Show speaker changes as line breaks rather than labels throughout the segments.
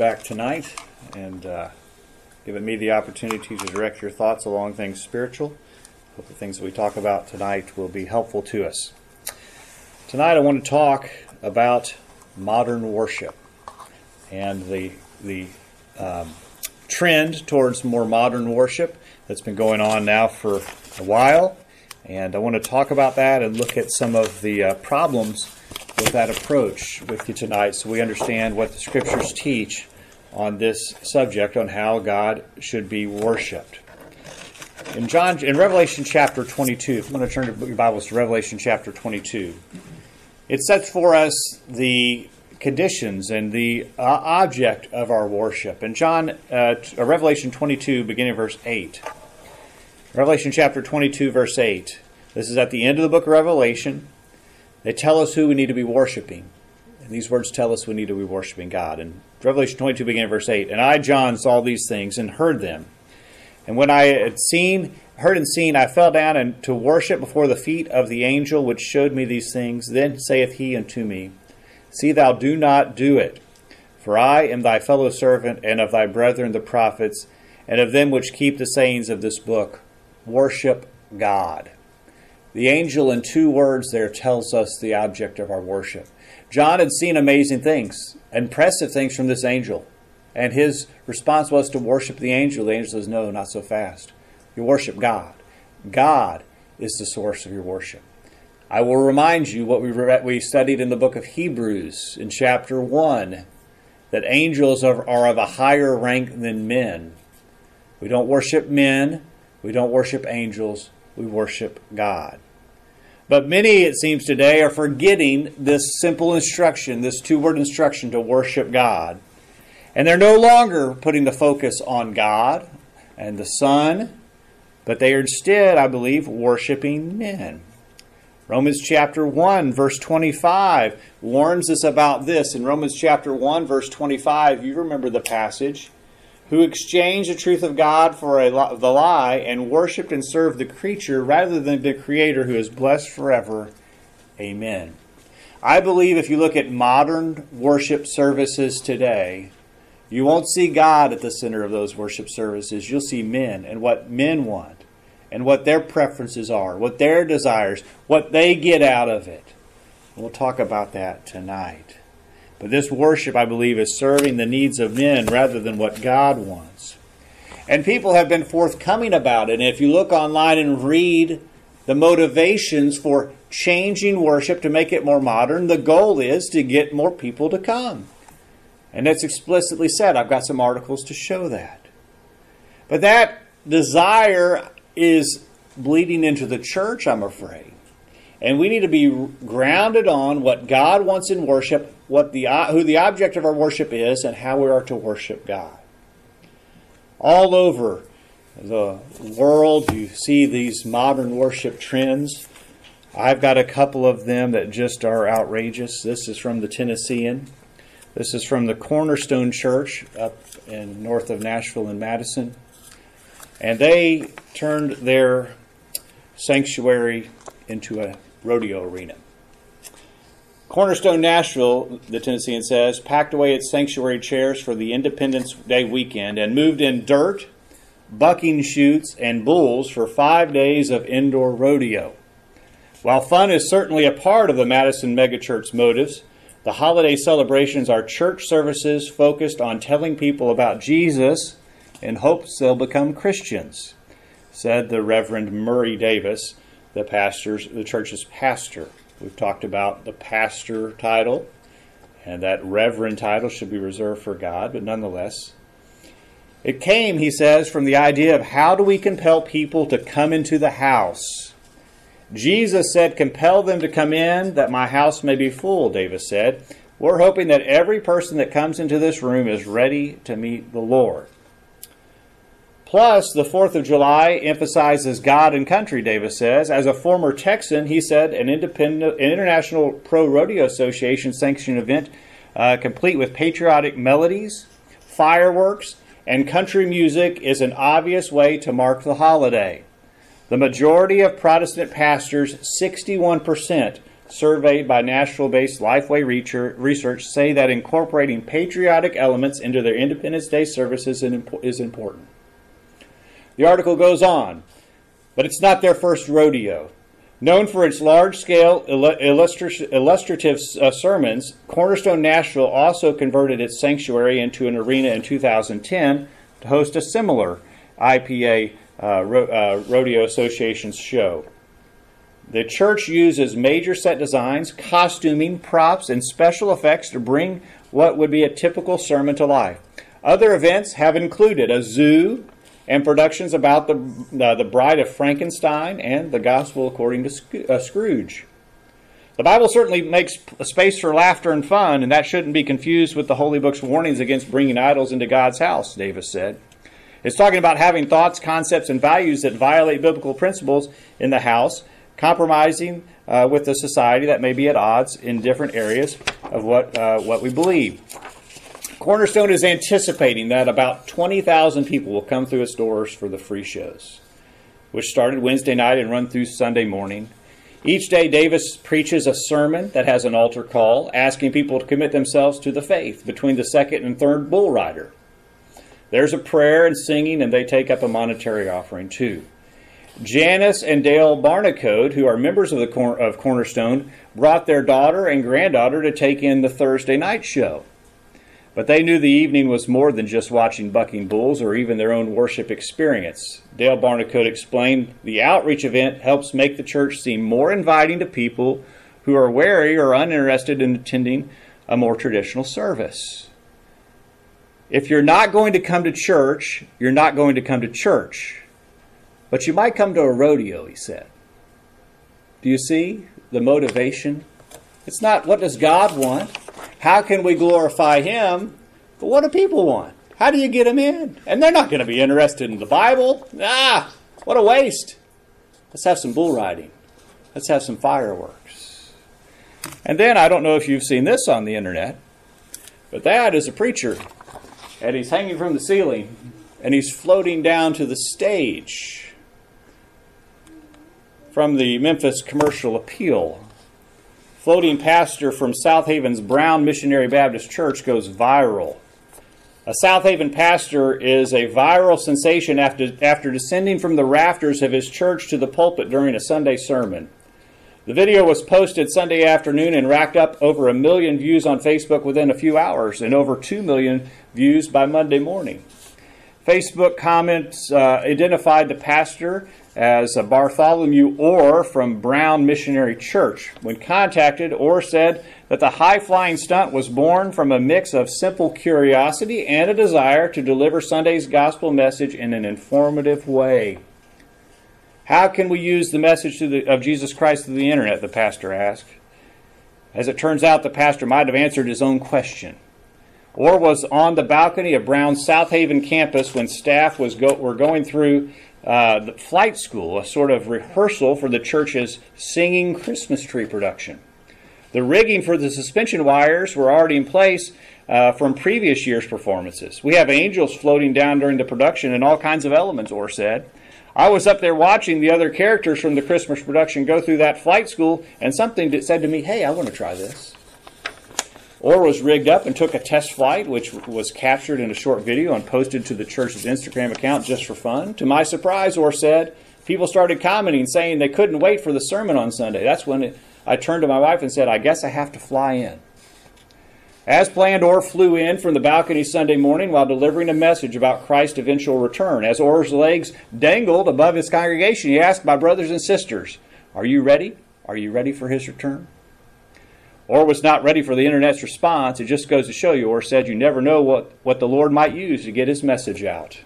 back tonight and uh, giving me the opportunity to direct your thoughts along things spiritual. Hope the things that we talk about tonight will be helpful to us. Tonight, I want to talk about modern worship and the the um, trend towards more modern worship that's been going on now for a while. And I want to talk about that and look at some of the uh, problems that approach with you tonight so we understand what the scriptures teach on this subject on how God should be worshiped. In John in Revelation chapter 22, if I'm going to turn your Bibles to Revelation chapter 22, it sets for us the conditions and the uh, object of our worship. In John uh, uh Revelation 22 beginning verse 8. Revelation chapter 22 verse 8. This is at the end of the book of Revelation. They tell us who we need to be worshiping. And these words tell us we need to be worshiping God. And Revelation 22 began verse 8. And I, John, saw these things and heard them. And when I had seen, heard and seen, I fell down and to worship before the feet of the angel which showed me these things. Then saith he unto me, See thou do not do it. For I am thy fellow servant and of thy brethren the prophets, and of them which keep the sayings of this book. Worship God. The angel, in two words, there tells us the object of our worship. John had seen amazing things, impressive things from this angel. And his response was to worship the angel. The angel says, No, not so fast. You worship God. God is the source of your worship. I will remind you what we, re- we studied in the book of Hebrews in chapter 1 that angels are, are of a higher rank than men. We don't worship men, we don't worship angels, we worship God. But many, it seems today, are forgetting this simple instruction, this two word instruction to worship God. And they're no longer putting the focus on God and the Son, but they are instead, I believe, worshiping men. Romans chapter 1, verse 25 warns us about this. In Romans chapter 1, verse 25, you remember the passage who exchanged the truth of God for a, the lie and worshiped and served the creature rather than the Creator who is blessed forever. Amen. I believe if you look at modern worship services today, you won't see God at the center of those worship services. You'll see men and what men want and what their preferences are, what their desires, what they get out of it. We'll talk about that tonight. But this worship, I believe, is serving the needs of men rather than what God wants. And people have been forthcoming about it. And if you look online and read the motivations for changing worship to make it more modern, the goal is to get more people to come. And it's explicitly said. I've got some articles to show that. But that desire is bleeding into the church, I'm afraid. And we need to be grounded on what God wants in worship, what the who the object of our worship is, and how we are to worship God. All over the world, you see these modern worship trends. I've got a couple of them that just are outrageous. This is from the Tennessean. This is from the Cornerstone Church up in north of Nashville and Madison. And they turned their sanctuary into a rodeo arena. Cornerstone Nashville, the Tennessean says, packed away its sanctuary chairs for the Independence Day weekend and moved in dirt, bucking chutes, and bulls for five days of indoor rodeo. While fun is certainly a part of the Madison megachurch's motives, the holiday celebrations are church services focused on telling people about Jesus in hopes they'll become Christians, said the Reverend Maury Davis, the pastor's the church's pastor. We've talked about the pastor title, and that reverend title should be reserved for God, but nonetheless, it came, he says, from the idea of how do we compel people to come into the house? Jesus said, Compel them to come in that my house may be full, Davis said. We're hoping that every person that comes into this room is ready to meet the Lord. Plus, the 4th of July emphasizes God and country, Davis says. As a former Texan, he said an, independent, an International Pro Rodeo Association sanctioned event uh, complete with patriotic melodies, fireworks, and country music is an obvious way to mark the holiday. The majority of Protestant pastors, 61%, surveyed by Nashville based Lifeway Research, say that incorporating patriotic elements into their Independence Day services is important. The article goes on, but it's not their first rodeo. Known for its large scale illustrative uh, sermons, Cornerstone Nashville also converted its sanctuary into an arena in 2010 to host a similar IPA uh, uh, Rodeo Association's show. The church uses major set designs, costuming, props, and special effects to bring what would be a typical sermon to life. Other events have included a zoo and productions about the, uh, the Bride of Frankenstein and the Gospel according to Sc- uh, Scrooge. The Bible certainly makes space for laughter and fun, and that shouldn't be confused with the Holy Book's warnings against bringing idols into God's house, Davis said. It's talking about having thoughts, concepts, and values that violate biblical principles in the house compromising uh, with a society that may be at odds in different areas of what, uh, what we believe. Cornerstone is anticipating that about 20,000 people will come through its doors for the free shows, which started Wednesday night and run through Sunday morning. Each day, Davis preaches a sermon that has an altar call, asking people to commit themselves to the faith between the second and third bull rider. There's a prayer and singing, and they take up a monetary offering too. Janice and Dale Barnicode, who are members of the Cor- of Cornerstone, brought their daughter and granddaughter to take in the Thursday night show. But they knew the evening was more than just watching bucking bulls or even their own worship experience. Dale Barnicode explained the outreach event helps make the church seem more inviting to people who are wary or uninterested in attending a more traditional service. If you're not going to come to church, you're not going to come to church. But you might come to a rodeo, he said. Do you see the motivation? It's not what does God want? How can we glorify Him? But what do people want? How do you get them in? And they're not going to be interested in the Bible. Ah, what a waste. Let's have some bull riding. Let's have some fireworks. And then I don't know if you've seen this on the internet, but that is a preacher. And he's hanging from the ceiling and he's floating down to the stage from the Memphis Commercial Appeal. Floating pastor from Southaven's Brown Missionary Baptist Church goes viral. A Southaven pastor is a viral sensation after, after descending from the rafters of his church to the pulpit during a Sunday sermon. The video was posted Sunday afternoon and racked up over a million views on Facebook within a few hours and over 2 million views by Monday morning. Facebook comments uh, identified the pastor as Bartholomew Orr from Brown Missionary Church. When contacted, Orr said that the high flying stunt was born from a mix of simple curiosity and a desire to deliver Sunday's gospel message in an informative way. How can we use the message the, of Jesus Christ through the internet? The pastor asked. As it turns out, the pastor might have answered his own question. Orr was on the balcony of Brown's Southaven campus when staff was go, were going through uh, the flight school, a sort of rehearsal for the church's singing Christmas tree production. The rigging for the suspension wires were already in place uh, from previous year's performances. We have angels floating down during the production and all kinds of elements, Orr said. I was up there watching the other characters from the Christmas production go through that flight school, and something said to me, Hey, I want to try this. Orr was rigged up and took a test flight, which was captured in a short video and posted to the church's Instagram account just for fun. To my surprise, Orr said, people started commenting saying they couldn't wait for the sermon on Sunday. That's when I turned to my wife and said, I guess I have to fly in. As planned, Orr flew in from the balcony Sunday morning while delivering a message about Christ's eventual return. As Orr's legs dangled above his congregation, he asked my brothers and sisters, Are you ready? Are you ready for his return? Orr was not ready for the internet's response. It just goes to show you, or said, you never know what, what the Lord might use to get his message out.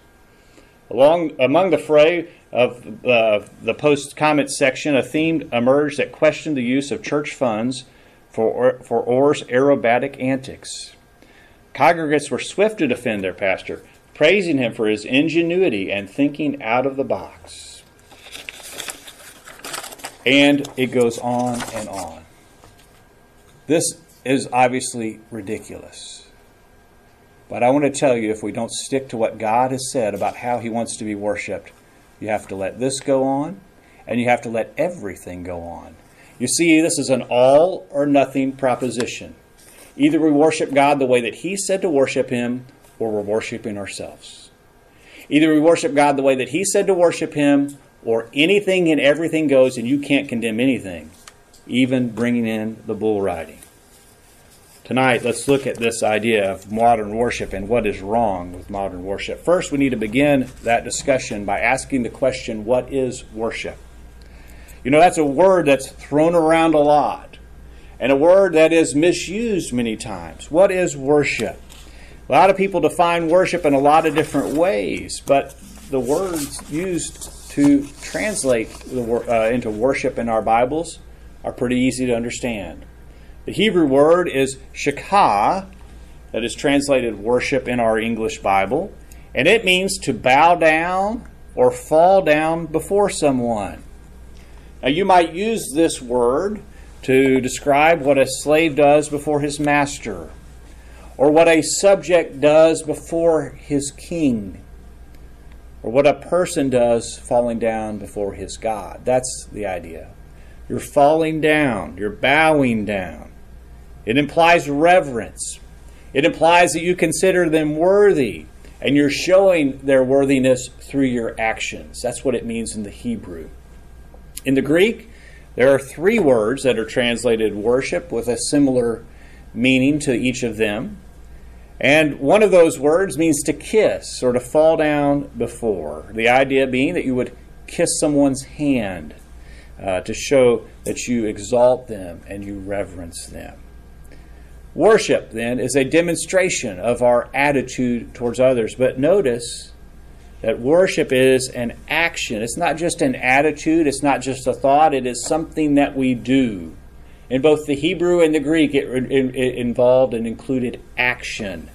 Along, among the fray of uh, the post comment section, a theme emerged that questioned the use of church funds for, for Orr's aerobatic antics. Congregants were swift to defend their pastor, praising him for his ingenuity and thinking out of the box. And it goes on and on. This is obviously ridiculous. But I want to tell you if we don't stick to what God has said about how He wants to be worshiped, you have to let this go on, and you have to let everything go on. You see, this is an all or nothing proposition. Either we worship God the way that He said to worship Him, or we're worshiping ourselves. Either we worship God the way that He said to worship Him, or anything and everything goes, and you can't condemn anything, even bringing in the bull riding. Tonight, let's look at this idea of modern worship and what is wrong with modern worship. First, we need to begin that discussion by asking the question what is worship? You know, that's a word that's thrown around a lot, and a word that is misused many times. What is worship? A lot of people define worship in a lot of different ways, but the words used to translate uh, into worship in our Bibles are pretty easy to understand. The Hebrew word is shakah, that is translated worship in our English Bible, and it means to bow down or fall down before someone. Now, you might use this word to describe what a slave does before his master, or what a subject does before his king, or what a person does falling down before his God. That's the idea. You're falling down, you're bowing down. It implies reverence. It implies that you consider them worthy and you're showing their worthiness through your actions. That's what it means in the Hebrew. In the Greek, there are three words that are translated worship with a similar meaning to each of them. And one of those words means to kiss or to fall down before. The idea being that you would kiss someone's hand uh, to show that you exalt them and you reverence them. Worship, then, is a demonstration of our attitude towards others. But notice that worship is an action. It's not just an attitude, it's not just a thought, it is something that we do. In both the Hebrew and the Greek, it, it, it involved and included action.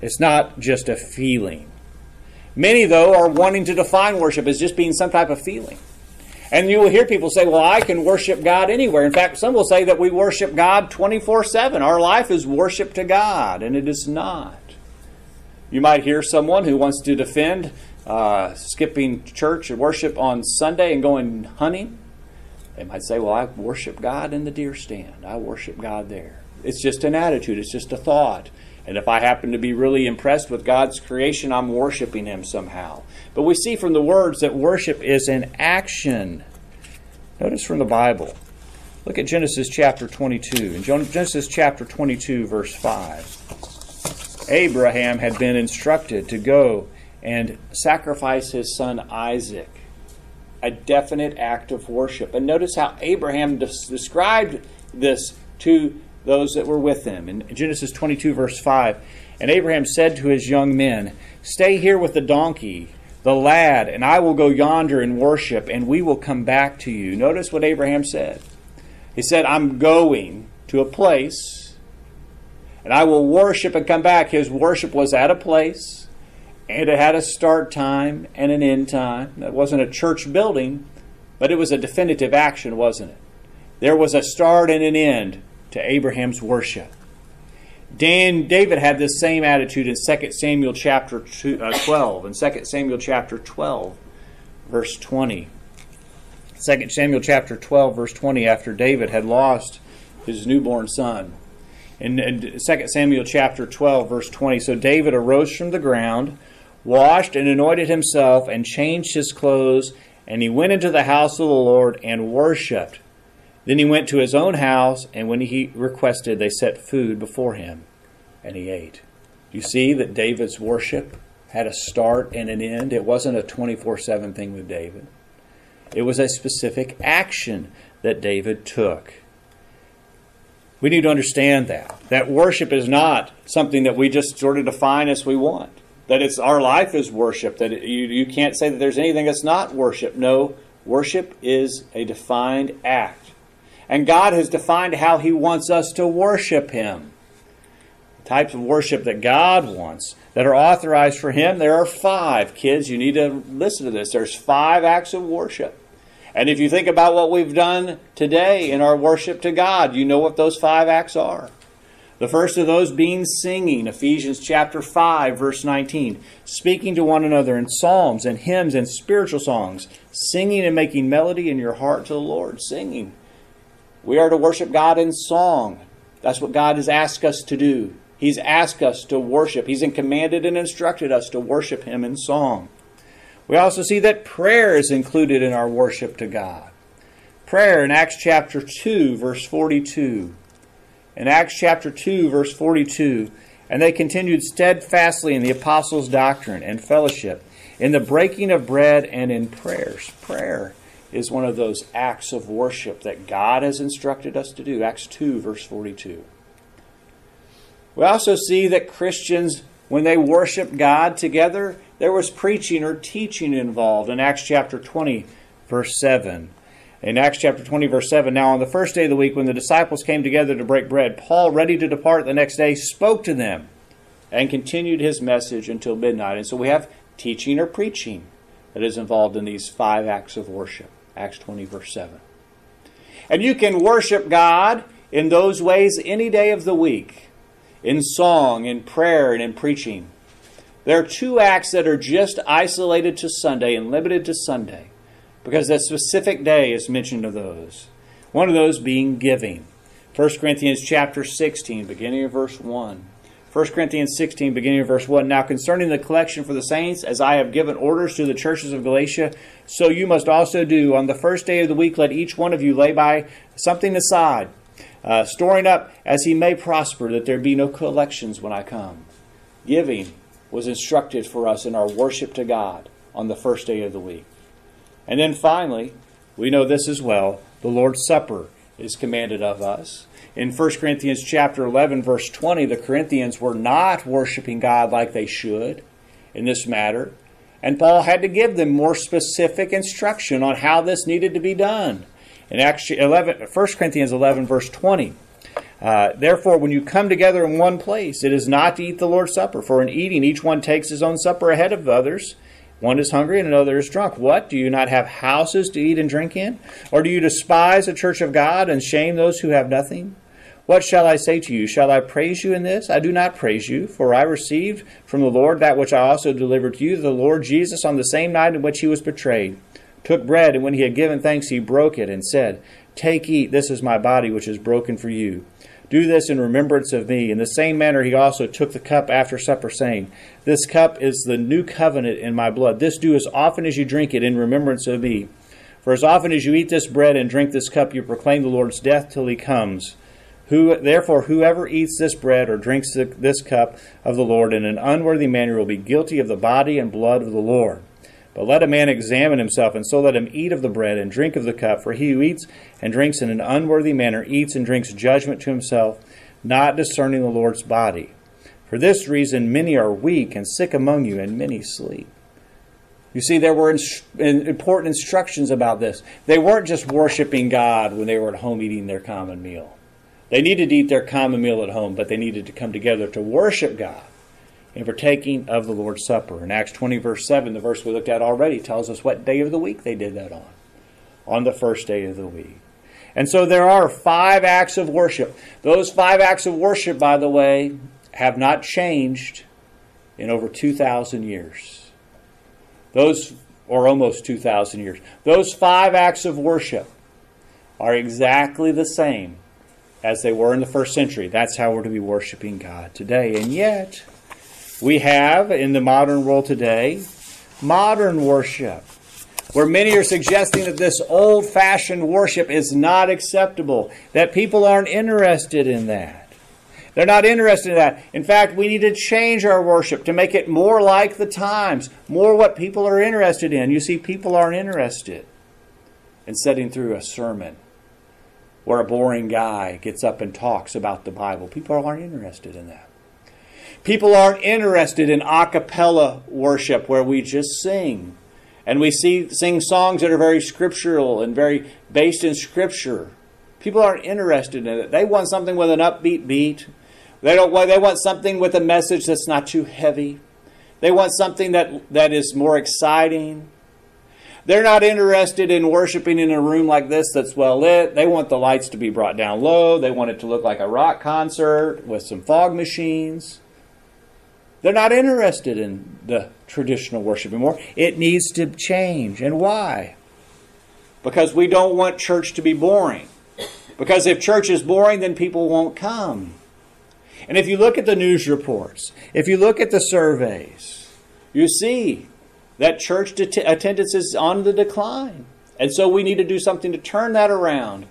It's not just a feeling. Many, though, are wanting to define worship as just being some type of feeling. And you will hear people say, well, I can worship God anywhere. In fact, some will say that we worship God 24 7. Our life is worship to God, and it is not. You might hear someone who wants to defend uh, skipping church and worship on Sunday and going hunting. They might say, well, I worship God in the deer stand. I worship God there. It's just an attitude, it's just a thought. And if I happen to be really impressed with God's creation, I'm worshiping Him somehow. But we see from the words that worship is an action. Notice from the Bible. Look at Genesis chapter 22. In Genesis chapter 22, verse 5, Abraham had been instructed to go and sacrifice his son Isaac, a definite act of worship. And notice how Abraham described this to those that were with him. In Genesis 22, verse 5, and Abraham said to his young men, Stay here with the donkey, the lad, and I will go yonder and worship, and we will come back to you. Notice what Abraham said. He said, I'm going to a place, and I will worship and come back. His worship was at a place, and it had a start time and an end time. That wasn't a church building, but it was a definitive action, wasn't it? There was a start and an end to Abraham's worship. Dan, David had this same attitude in 2 Samuel chapter uh, 12. In 2 Samuel chapter 12, verse 20. 2 Samuel chapter 12, verse 20, after David had lost his newborn son. In, in 2 Samuel chapter 12, verse 20, so David arose from the ground, washed and anointed himself, and changed his clothes, and he went into the house of the Lord and worshipped. Then he went to his own house, and when he requested, they set food before him, and he ate. You see that David's worship had a start and an end. It wasn't a 24 7 thing with David, it was a specific action that David took. We need to understand that. That worship is not something that we just sort of define as we want. That it's our life is worship. That it, you, you can't say that there's anything that's not worship. No, worship is a defined act and God has defined how He wants us to worship Him. The types of worship that God wants that are authorized for Him, there are five. Kids, you need to listen to this. There's five acts of worship. And if you think about what we've done today in our worship to God, you know what those five acts are. The first of those being singing, Ephesians chapter 5, verse 19. Speaking to one another in psalms and hymns and spiritual songs, singing and making melody in your heart to the Lord. Singing. We are to worship God in song. That's what God has asked us to do. He's asked us to worship. He's commanded and instructed us to worship Him in song. We also see that prayer is included in our worship to God. Prayer in Acts chapter 2, verse 42. In Acts chapter 2, verse 42, and they continued steadfastly in the apostles' doctrine and fellowship, in the breaking of bread and in prayers. Prayer is one of those acts of worship that God has instructed us to do. Acts 2, verse 42. We also see that Christians, when they worship God together, there was preaching or teaching involved in Acts chapter 20, verse 7. In Acts chapter 20, verse 7, now on the first day of the week, when the disciples came together to break bread, Paul, ready to depart the next day, spoke to them and continued his message until midnight. And so we have teaching or preaching that is involved in these five acts of worship. Acts 20, verse 7. And you can worship God in those ways any day of the week in song, in prayer, and in preaching. There are two acts that are just isolated to Sunday and limited to Sunday because that specific day is mentioned of those. One of those being giving. 1 Corinthians chapter 16, beginning of verse 1. 1 Corinthians 16, beginning of verse 1. Now concerning the collection for the saints, as I have given orders to the churches of Galatia, so you must also do. On the first day of the week, let each one of you lay by something aside, uh, storing up as he may prosper, that there be no collections when I come. Giving was instructed for us in our worship to God on the first day of the week. And then finally, we know this as well the Lord's Supper is commanded of us. In 1 Corinthians chapter 11 verse 20, the Corinthians were not worshiping God like they should in this matter, and Paul had to give them more specific instruction on how this needed to be done. In Acts 11, 1 Corinthians 11 verse 20, uh, Therefore, when you come together in one place, it is not to eat the Lord's Supper, for in eating each one takes his own supper ahead of others. One is hungry and another is drunk. What? Do you not have houses to eat and drink in? Or do you despise the church of God and shame those who have nothing? What shall I say to you? Shall I praise you in this? I do not praise you, for I received from the Lord that which I also delivered to you. The Lord Jesus, on the same night in which he was betrayed, took bread, and when he had given thanks, he broke it and said, Take, eat, this is my body, which is broken for you. Do this in remembrance of me. In the same manner, he also took the cup after supper, saying, This cup is the new covenant in my blood. This do as often as you drink it in remembrance of me. For as often as you eat this bread and drink this cup, you proclaim the Lord's death till he comes. Who, therefore, whoever eats this bread or drinks this cup of the Lord in an unworthy manner will be guilty of the body and blood of the Lord. But let a man examine himself, and so let him eat of the bread and drink of the cup. For he who eats and drinks in an unworthy manner eats and drinks judgment to himself, not discerning the Lord's body. For this reason, many are weak and sick among you, and many sleep. You see, there were important instructions about this. They weren't just worshiping God when they were at home eating their common meal. They needed to eat their common meal at home, but they needed to come together to worship God in partaking of the Lord's Supper. In Acts 20, verse 7, the verse we looked at already tells us what day of the week they did that on. On the first day of the week. And so there are five acts of worship. Those five acts of worship, by the way, have not changed in over 2,000 years. Those, or almost 2,000 years. Those five acts of worship are exactly the same as they were in the first century. That's how we're to be worshiping God today. And yet, we have in the modern world today modern worship, where many are suggesting that this old fashioned worship is not acceptable, that people aren't interested in that. They're not interested in that. In fact, we need to change our worship to make it more like the times, more what people are interested in. You see, people aren't interested in sitting through a sermon where a boring guy gets up and talks about the Bible. People aren't interested in that. People aren't interested in a cappella worship where we just sing. And we see sing songs that are very scriptural and very based in scripture. People aren't interested in it. They want something with an upbeat beat. They don't they want something with a message that's not too heavy. They want something that that is more exciting. They're not interested in worshiping in a room like this that's well lit. They want the lights to be brought down low. They want it to look like a rock concert with some fog machines. They're not interested in the traditional worship anymore. It needs to change. And why? Because we don't want church to be boring. Because if church is boring, then people won't come. And if you look at the news reports, if you look at the surveys, you see that church attendance is on the decline. And so we need to do something to turn that around.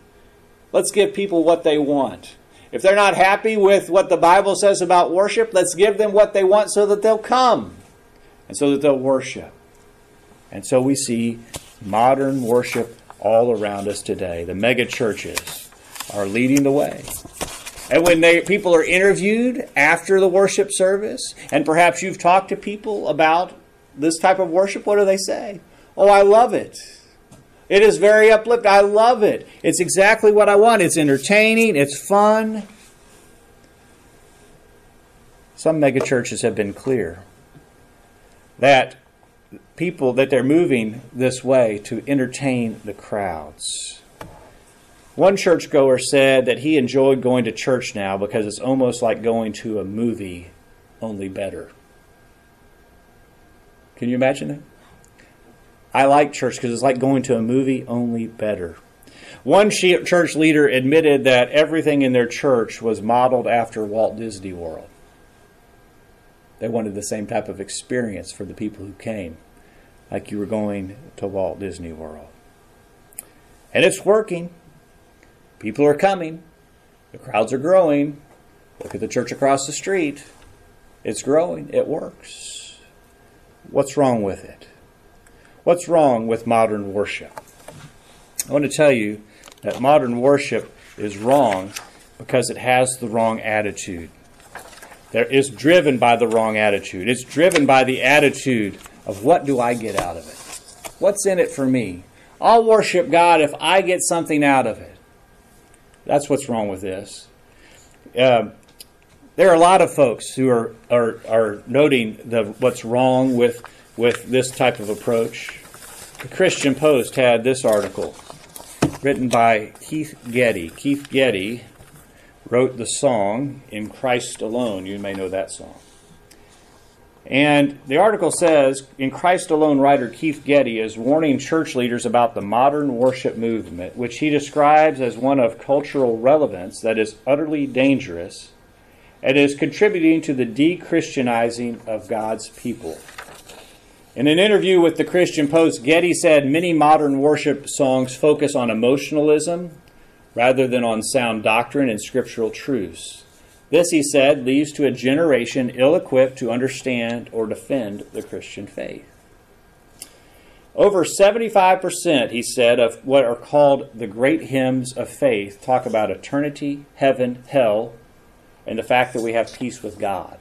Let's give people what they want. If they're not happy with what the Bible says about worship, let's give them what they want so that they'll come and so that they'll worship. And so we see modern worship all around us today. The mega churches are leading the way. And when they, people are interviewed after the worship service, and perhaps you've talked to people about this type of worship, what do they say? Oh, I love it. It is very uplifting. I love it. It's exactly what I want. It's entertaining, it's fun. Some megachurches have been clear that people that they're moving this way to entertain the crowds. One churchgoer said that he enjoyed going to church now because it's almost like going to a movie, only better. Can you imagine that? I like church because it's like going to a movie, only better. One church leader admitted that everything in their church was modeled after Walt Disney World. They wanted the same type of experience for the people who came, like you were going to Walt Disney World. And it's working. People are coming. The crowds are growing. Look at the church across the street. It's growing. It works. What's wrong with it? What's wrong with modern worship? I want to tell you that modern worship is wrong because it has the wrong attitude. Is driven by the wrong attitude. It's driven by the attitude of what do I get out of it? What's in it for me? I'll worship God if I get something out of it. That's what's wrong with this. Uh, there are a lot of folks who are, are, are noting the, what's wrong with with this type of approach. The Christian Post had this article written by Keith Getty. Keith Getty wrote the song In Christ Alone. You may know that song. And the article says In Christ Alone, writer Keith Getty is warning church leaders about the modern worship movement, which he describes as one of cultural relevance that is utterly dangerous and is contributing to the de Christianizing of God's people. In an interview with the Christian Post, Getty said many modern worship songs focus on emotionalism rather than on sound doctrine and scriptural truths. This, he said, leads to a generation ill equipped to understand or defend the Christian faith. Over 75%, he said, of what are called the great hymns of faith talk about eternity, heaven, hell, and the fact that we have peace with God.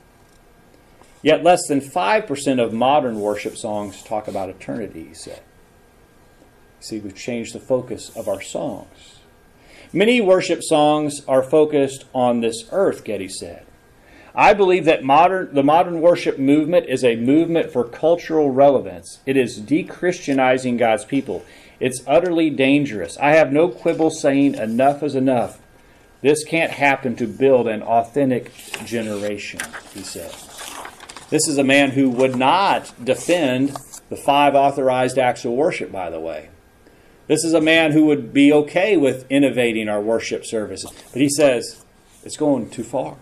Yet less than 5% of modern worship songs talk about eternity, he said. See, we've changed the focus of our songs. Many worship songs are focused on this earth, Getty said. I believe that modern, the modern worship movement is a movement for cultural relevance. It is de Christianizing God's people. It's utterly dangerous. I have no quibble saying enough is enough. This can't happen to build an authentic generation, he said. This is a man who would not defend the five authorized acts of worship, by the way. This is a man who would be okay with innovating our worship services. But he says it's going too far.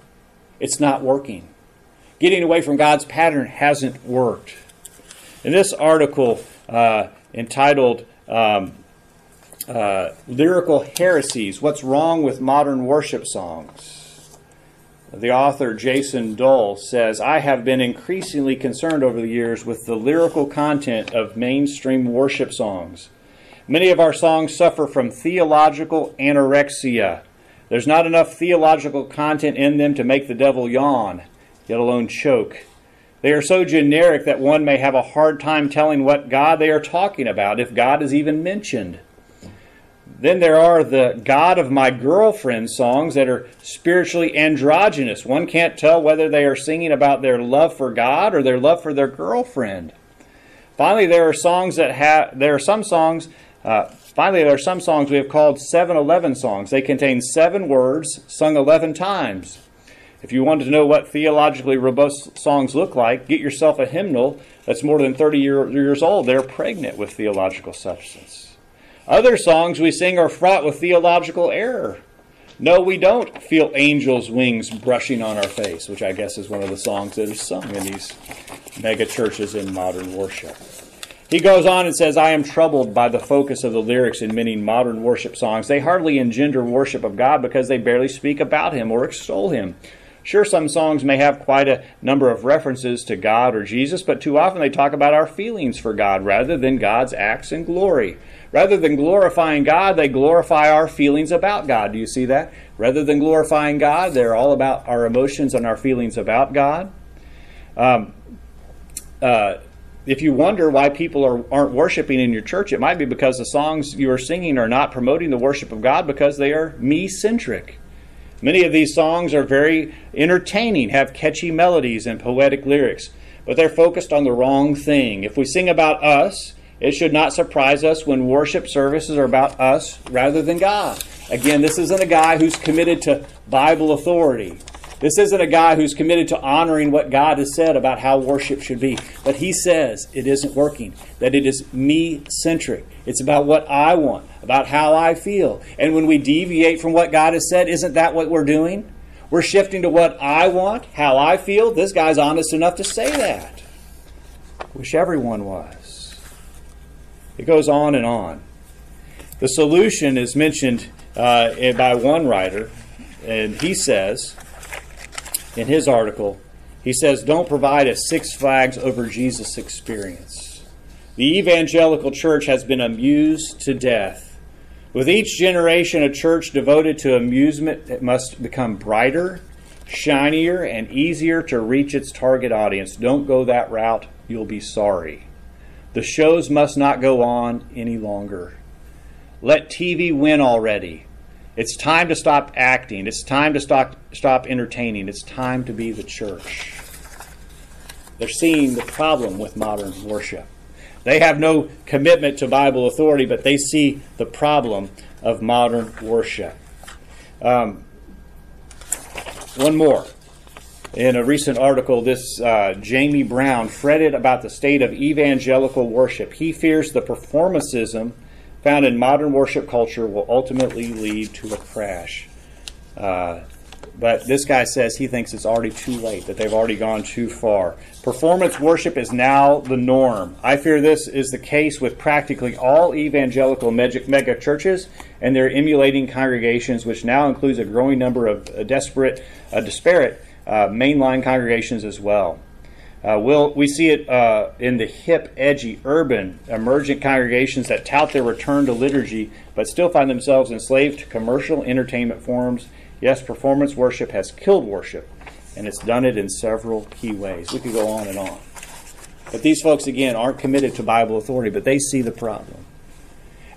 It's not working. Getting away from God's pattern hasn't worked. In this article uh, entitled um, uh, Lyrical Heresies What's Wrong with Modern Worship Songs? The author, Jason Dull, says I have been increasingly concerned over the years with the lyrical content of mainstream worship songs. Many of our songs suffer from theological anorexia. There's not enough theological content in them to make the devil yawn, let alone choke. They are so generic that one may have a hard time telling what God they are talking about, if God is even mentioned. Then there are the God of My Girlfriend songs that are spiritually androgynous. One can't tell whether they are singing about their love for God or their love for their girlfriend. Finally, there are songs that have, there are some songs, uh, finally, there are some songs we have called 7 11 songs. They contain seven words sung 11 times. If you wanted to know what theologically robust songs look like, get yourself a hymnal that's more than 30 year, years old. They're pregnant with theological substance. Other songs we sing are fraught with theological error. No, we don't feel angels' wings brushing on our face, which I guess is one of the songs that is sung in these mega churches in modern worship. He goes on and says, I am troubled by the focus of the lyrics in many modern worship songs. They hardly engender worship of God because they barely speak about Him or extol Him. Sure, some songs may have quite a number of references to God or Jesus, but too often they talk about our feelings for God rather than God's acts and glory. Rather than glorifying God, they glorify our feelings about God. Do you see that? Rather than glorifying God, they're all about our emotions and our feelings about God. Um, uh, if you wonder why people are, aren't worshiping in your church, it might be because the songs you are singing are not promoting the worship of God because they are me centric. Many of these songs are very entertaining, have catchy melodies and poetic lyrics, but they're focused on the wrong thing. If we sing about us, it should not surprise us when worship services are about us rather than God. Again, this isn't a guy who's committed to Bible authority. This isn't a guy who's committed to honoring what God has said about how worship should be. But he says it isn't working, that it is me centric. It's about what I want, about how I feel. And when we deviate from what God has said, isn't that what we're doing? We're shifting to what I want, how I feel. This guy's honest enough to say that. Wish everyone was. It goes on and on. The solution is mentioned uh, by one writer, and he says, in his article, he says, Don't provide a Six Flags over Jesus experience. The evangelical church has been amused to death. With each generation, a church devoted to amusement must become brighter, shinier, and easier to reach its target audience. Don't go that route, you'll be sorry. The shows must not go on any longer. Let TV win already. It's time to stop acting. It's time to stop, stop entertaining. It's time to be the church. They're seeing the problem with modern worship. They have no commitment to Bible authority, but they see the problem of modern worship. Um, one more. In a recent article, this uh, Jamie Brown fretted about the state of evangelical worship. He fears the performancism found in modern worship culture will ultimately lead to a crash. Uh, but this guy says he thinks it's already too late, that they've already gone too far. Performance worship is now the norm. I fear this is the case with practically all evangelical mega churches and their emulating congregations, which now includes a growing number of uh, desperate, uh, disparate mainline congregations as well. Uh, we'll, we see it uh, in the hip, edgy, urban, emergent congregations that tout their return to liturgy, but still find themselves enslaved to commercial entertainment forms. Yes, performance worship has killed worship, and it's done it in several key ways. We could go on and on. But these folks, again, aren't committed to Bible authority, but they see the problem.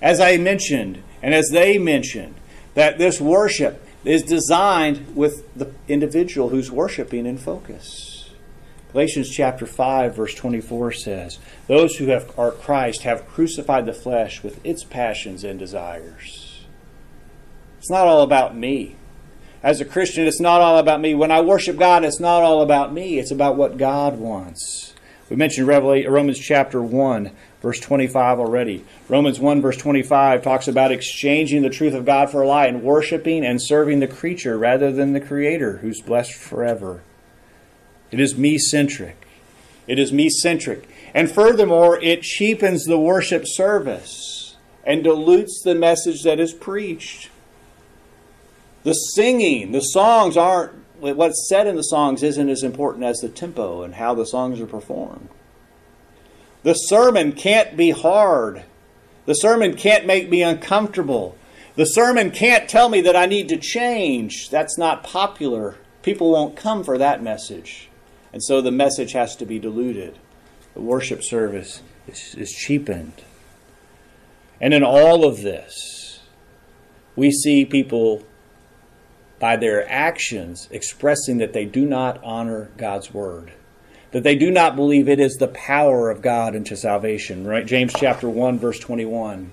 As I mentioned, and as they mentioned, that this worship is designed with the individual who's worshiping in focus. Galatians chapter 5 verse 24 says, "Those who have, are Christ have crucified the flesh with its passions and desires." It's not all about me. As a Christian, it's not all about me. When I worship God, it's not all about me. It's about what God wants. We mentioned Romans chapter 1 verse 25 already. Romans 1 verse 25 talks about exchanging the truth of God for a lie and worshiping and serving the creature rather than the creator who's blessed forever. It is me centric. It is me centric. And furthermore, it cheapens the worship service and dilutes the message that is preached. The singing, the songs aren't, what's said in the songs isn't as important as the tempo and how the songs are performed. The sermon can't be hard. The sermon can't make me uncomfortable. The sermon can't tell me that I need to change. That's not popular. People won't come for that message. And so the message has to be diluted. The worship service is, is cheapened. And in all of this, we see people by their actions expressing that they do not honor God's word, that they do not believe it is the power of God into salvation. Right? James chapter 1 verse 21.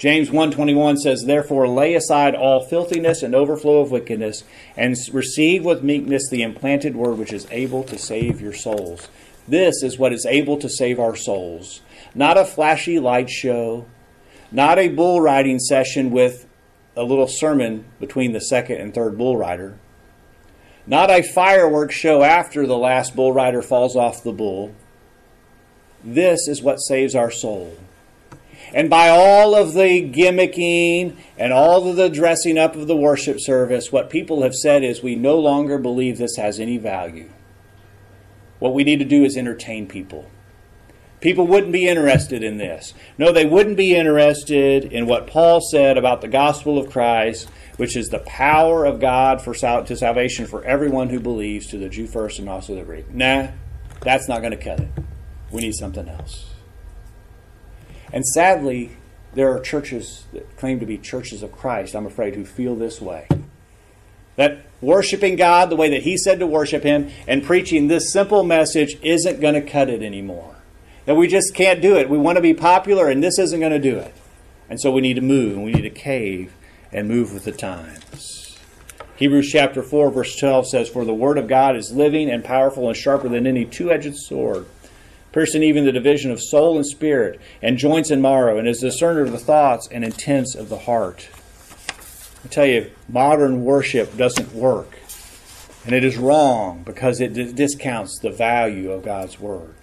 James 1:21 says, "Therefore lay aside all filthiness and overflow of wickedness, and receive with meekness the implanted word which is able to save your souls." This is what is able to save our souls. Not a flashy light show, not a bull riding session with a little sermon between the second and third bull rider. Not a fireworks show after the last bull rider falls off the bull. This is what saves our soul. And by all of the gimmicking and all of the dressing up of the worship service, what people have said is we no longer believe this has any value. What we need to do is entertain people. People wouldn't be interested in this. No, they wouldn't be interested in what Paul said about the gospel of Christ, which is the power of God for sal- to salvation for everyone who believes, to the Jew first and also the Greek. Nah, that's not going to cut it. We need something else. And sadly, there are churches that claim to be churches of Christ, I'm afraid, who feel this way. That worshiping God the way that He said to worship Him and preaching this simple message isn't going to cut it anymore. That we just can't do it. We want to be popular, and this isn't going to do it. And so we need to move, and we need to cave and move with the times. Hebrews chapter 4, verse 12 says, For the word of God is living and powerful and sharper than any two edged sword, piercing even the division of soul and spirit, and joints and marrow, and is discerner of the thoughts and intents of the heart. I tell you, modern worship doesn't work. And it is wrong because it discounts the value of God's Word.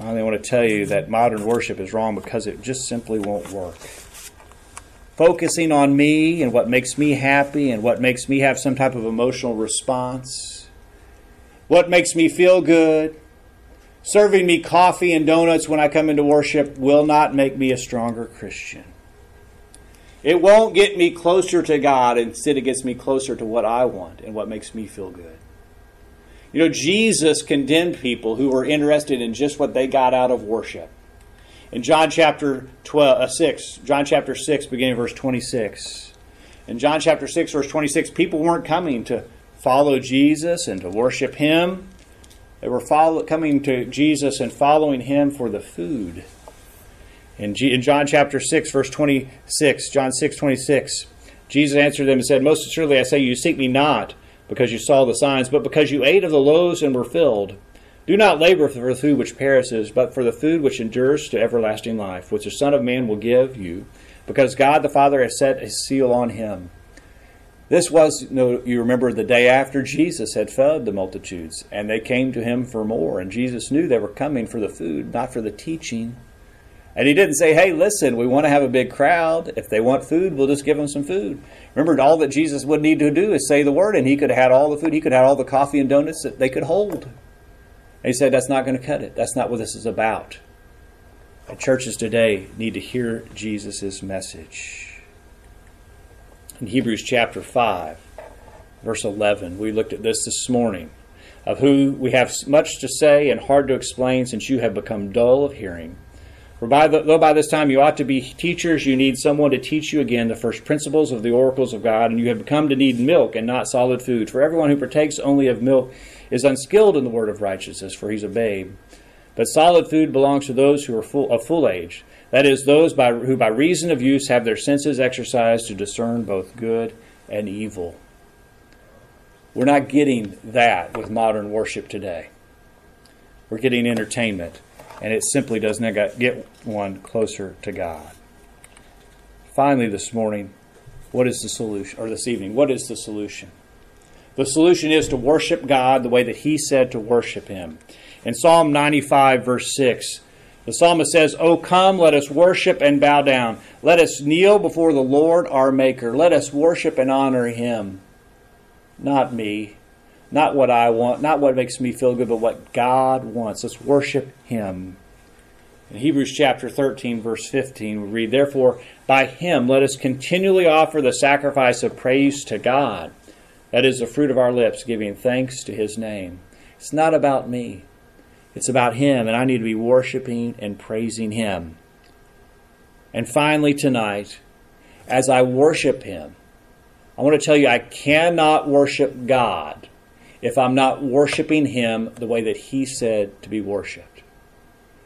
I only want to tell you that modern worship is wrong because it just simply won't work. Focusing on me and what makes me happy and what makes me have some type of emotional response, what makes me feel good, serving me coffee and donuts when I come into worship will not make me a stronger Christian. It won't get me closer to God, instead, it gets me closer to what I want and what makes me feel good. You know, Jesus condemned people who were interested in just what they got out of worship. In John chapter 12, uh, 6, John chapter 6, beginning verse 26. In John chapter 6, verse 26, people weren't coming to follow Jesus and to worship Him. They were follow, coming to Jesus and following Him for the food. In, G, in John chapter 6, verse 26, John 6, 26, Jesus answered them and said, Most assuredly I say, you seek me not because you saw the signs, but because you ate of the loaves and were filled. Do not labor for the food which perishes, but for the food which endures to everlasting life, which the Son of Man will give you, because God the Father has set a seal on him. This was, you remember, the day after Jesus had fed the multitudes, and they came to him for more. And Jesus knew they were coming for the food, not for the teaching. And he didn't say, hey, listen, we want to have a big crowd. If they want food, we'll just give them some food. Remember, all that Jesus would need to do is say the word, and he could have had all the food. He could have had all the coffee and donuts that they could hold. And he said, that's not going to cut it. That's not what this is about. And churches today need to hear Jesus' message. In Hebrews chapter 5, verse 11, we looked at this this morning of who we have much to say and hard to explain since you have become dull of hearing. For by the, though by this time you ought to be teachers, you need someone to teach you again the first principles of the oracles of God, and you have come to need milk and not solid food. For everyone who partakes only of milk is unskilled in the word of righteousness, for he's a babe. But solid food belongs to those who are full, of full age, that is, those by, who by reason of use have their senses exercised to discern both good and evil. We're not getting that with modern worship today. We're getting entertainment and it simply does not get one closer to God. Finally, this morning, what is the solution? Or this evening, what is the solution? The solution is to worship God the way that He said to worship Him. In Psalm 95, verse 6, the psalmist says, Oh, come, let us worship and bow down. Let us kneel before the Lord our Maker. Let us worship and honor Him. Not me, not what I want, not what makes me feel good, but what God wants. Let's worship Him. In Hebrews chapter 13, verse 15, we read, Therefore, by Him let us continually offer the sacrifice of praise to God. That is the fruit of our lips, giving thanks to His name. It's not about me, it's about Him, and I need to be worshiping and praising Him. And finally, tonight, as I worship Him, I want to tell you I cannot worship God if I'm not worshiping Him the way that He said to be worshiped.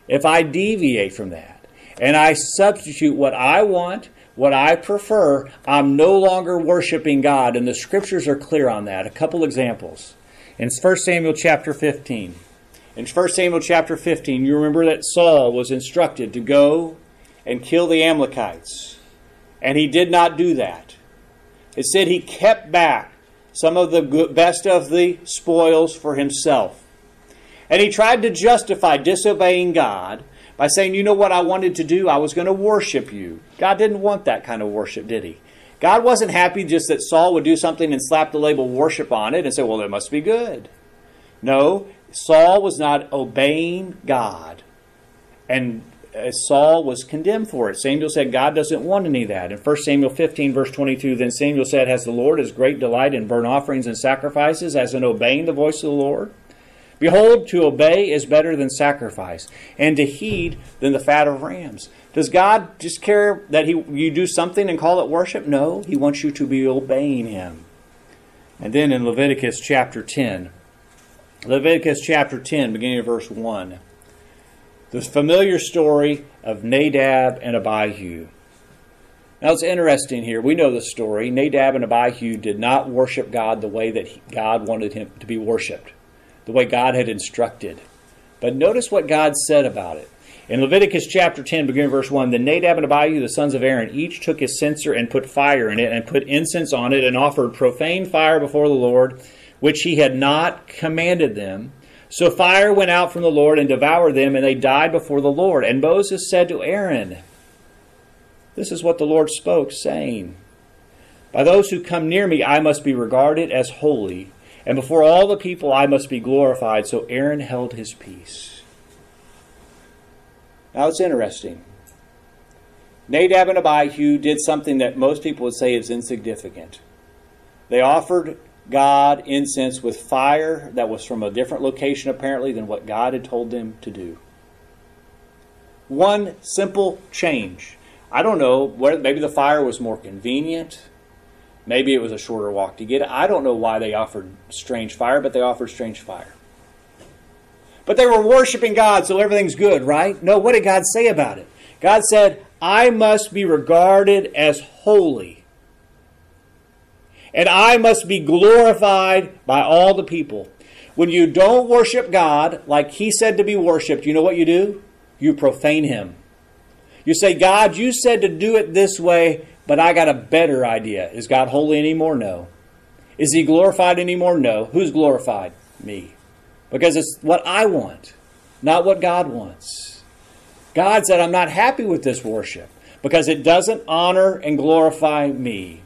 If I deviate from that and I substitute what I want, what I prefer, I'm no longer worshiping God. And the scriptures are clear on that. A couple examples. In 1 Samuel chapter 15. In 1 Samuel chapter 15, you remember that Saul was instructed to go and kill the Amalekites. And he did not do that. It said he kept back some of the best of the spoils for himself. And he tried to justify disobeying God by saying, You know what I wanted to do? I was going to worship you. God didn't want that kind of worship, did he? God wasn't happy just that Saul would do something and slap the label worship on it and say, Well, it must be good. No, Saul was not obeying God. And uh, Saul was condemned for it. Samuel said God doesn't want any of that. In 1 Samuel 15, verse 22, then Samuel said, Has the Lord his great delight in burnt offerings and sacrifices, as in obeying the voice of the Lord? Behold, to obey is better than sacrifice, and to heed than the fat of rams. Does God just care that he, you do something and call it worship? No, He wants you to be obeying Him. And then in Leviticus chapter 10, Leviticus chapter 10, beginning of verse 1 the familiar story of Nadab and Abihu. Now it's interesting here. We know the story. Nadab and Abihu did not worship God the way that God wanted him to be worshiped, the way God had instructed. But notice what God said about it. In Leviticus chapter 10, beginning verse 1, then Nadab and Abihu, the sons of Aaron, each took his censer and put fire in it, and put incense on it, and offered profane fire before the Lord, which he had not commanded them. So fire went out from the Lord and devoured them, and they died before the Lord. And Moses said to Aaron, This is what the Lord spoke, saying, By those who come near me I must be regarded as holy, and before all the people I must be glorified. So Aaron held his peace. Now it's interesting. Nadab and Abihu did something that most people would say is insignificant. They offered God incense with fire that was from a different location, apparently, than what God had told them to do. One simple change. I don't know, maybe the fire was more convenient. Maybe it was a shorter walk to get it. I don't know why they offered strange fire, but they offered strange fire. But they were worshiping God, so everything's good, right? No, what did God say about it? God said, I must be regarded as holy and I must be glorified by all the people. When you don't worship God like He said to be worshiped, you know what you do? You profane Him. You say, God, you said to do it this way, but I got a better idea. Is God holy anymore? No. Is He glorified anymore? No. Who's glorified? Me. Because it's what I want, not what God wants. God said, I'm not happy with this worship because it doesn't honor and glorify me.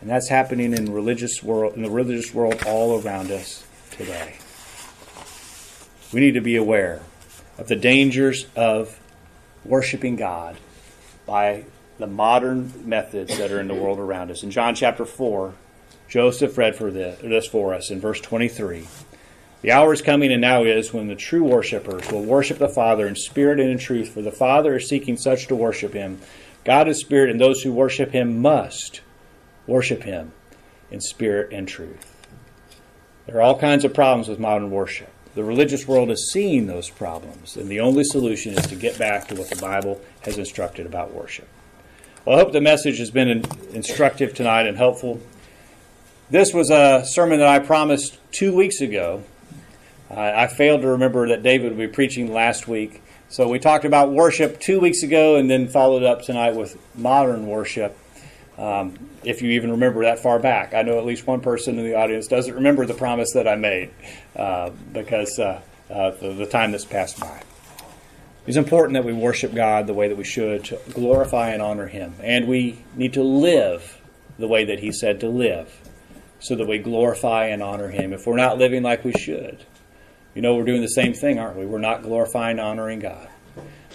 And that's happening in religious world in the religious world all around us today. We need to be aware of the dangers of worshiping God by the modern methods that are in the world around us. In John chapter 4, Joseph read for this for us in verse 23. The hour is coming and now is when the true worshippers will worship the Father in spirit and in truth, for the Father is seeking such to worship him. God is spirit, and those who worship him must worship Him in spirit and truth. There are all kinds of problems with modern worship. The religious world is seeing those problems, and the only solution is to get back to what the Bible has instructed about worship. Well, I hope the message has been instructive tonight and helpful. This was a sermon that I promised two weeks ago. I failed to remember that David would be preaching last week. So we talked about worship two weeks ago and then followed up tonight with modern worship. Um, if you even remember that far back, I know at least one person in the audience doesn't remember the promise that I made uh, because uh, uh, the, the, time that's passed by. It's important that we worship God the way that we should to glorify and honor Him, and we need to live the way that He said to live, so that we glorify and honor Him. If we're not living like we should, you know we're doing the same thing, aren't we? We're not glorifying, honoring God.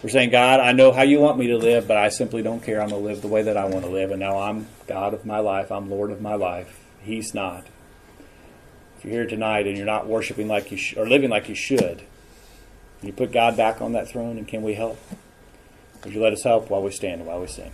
We're saying, God, I know how you want me to live, but I simply don't care. I'm going to live the way that I want to live. And now I'm God of my life. I'm Lord of my life. He's not. If you're here tonight and you're not worshiping like you sh- or living like you should, can you put God back on that throne and can we help? Would you let us help while we stand and while we sing?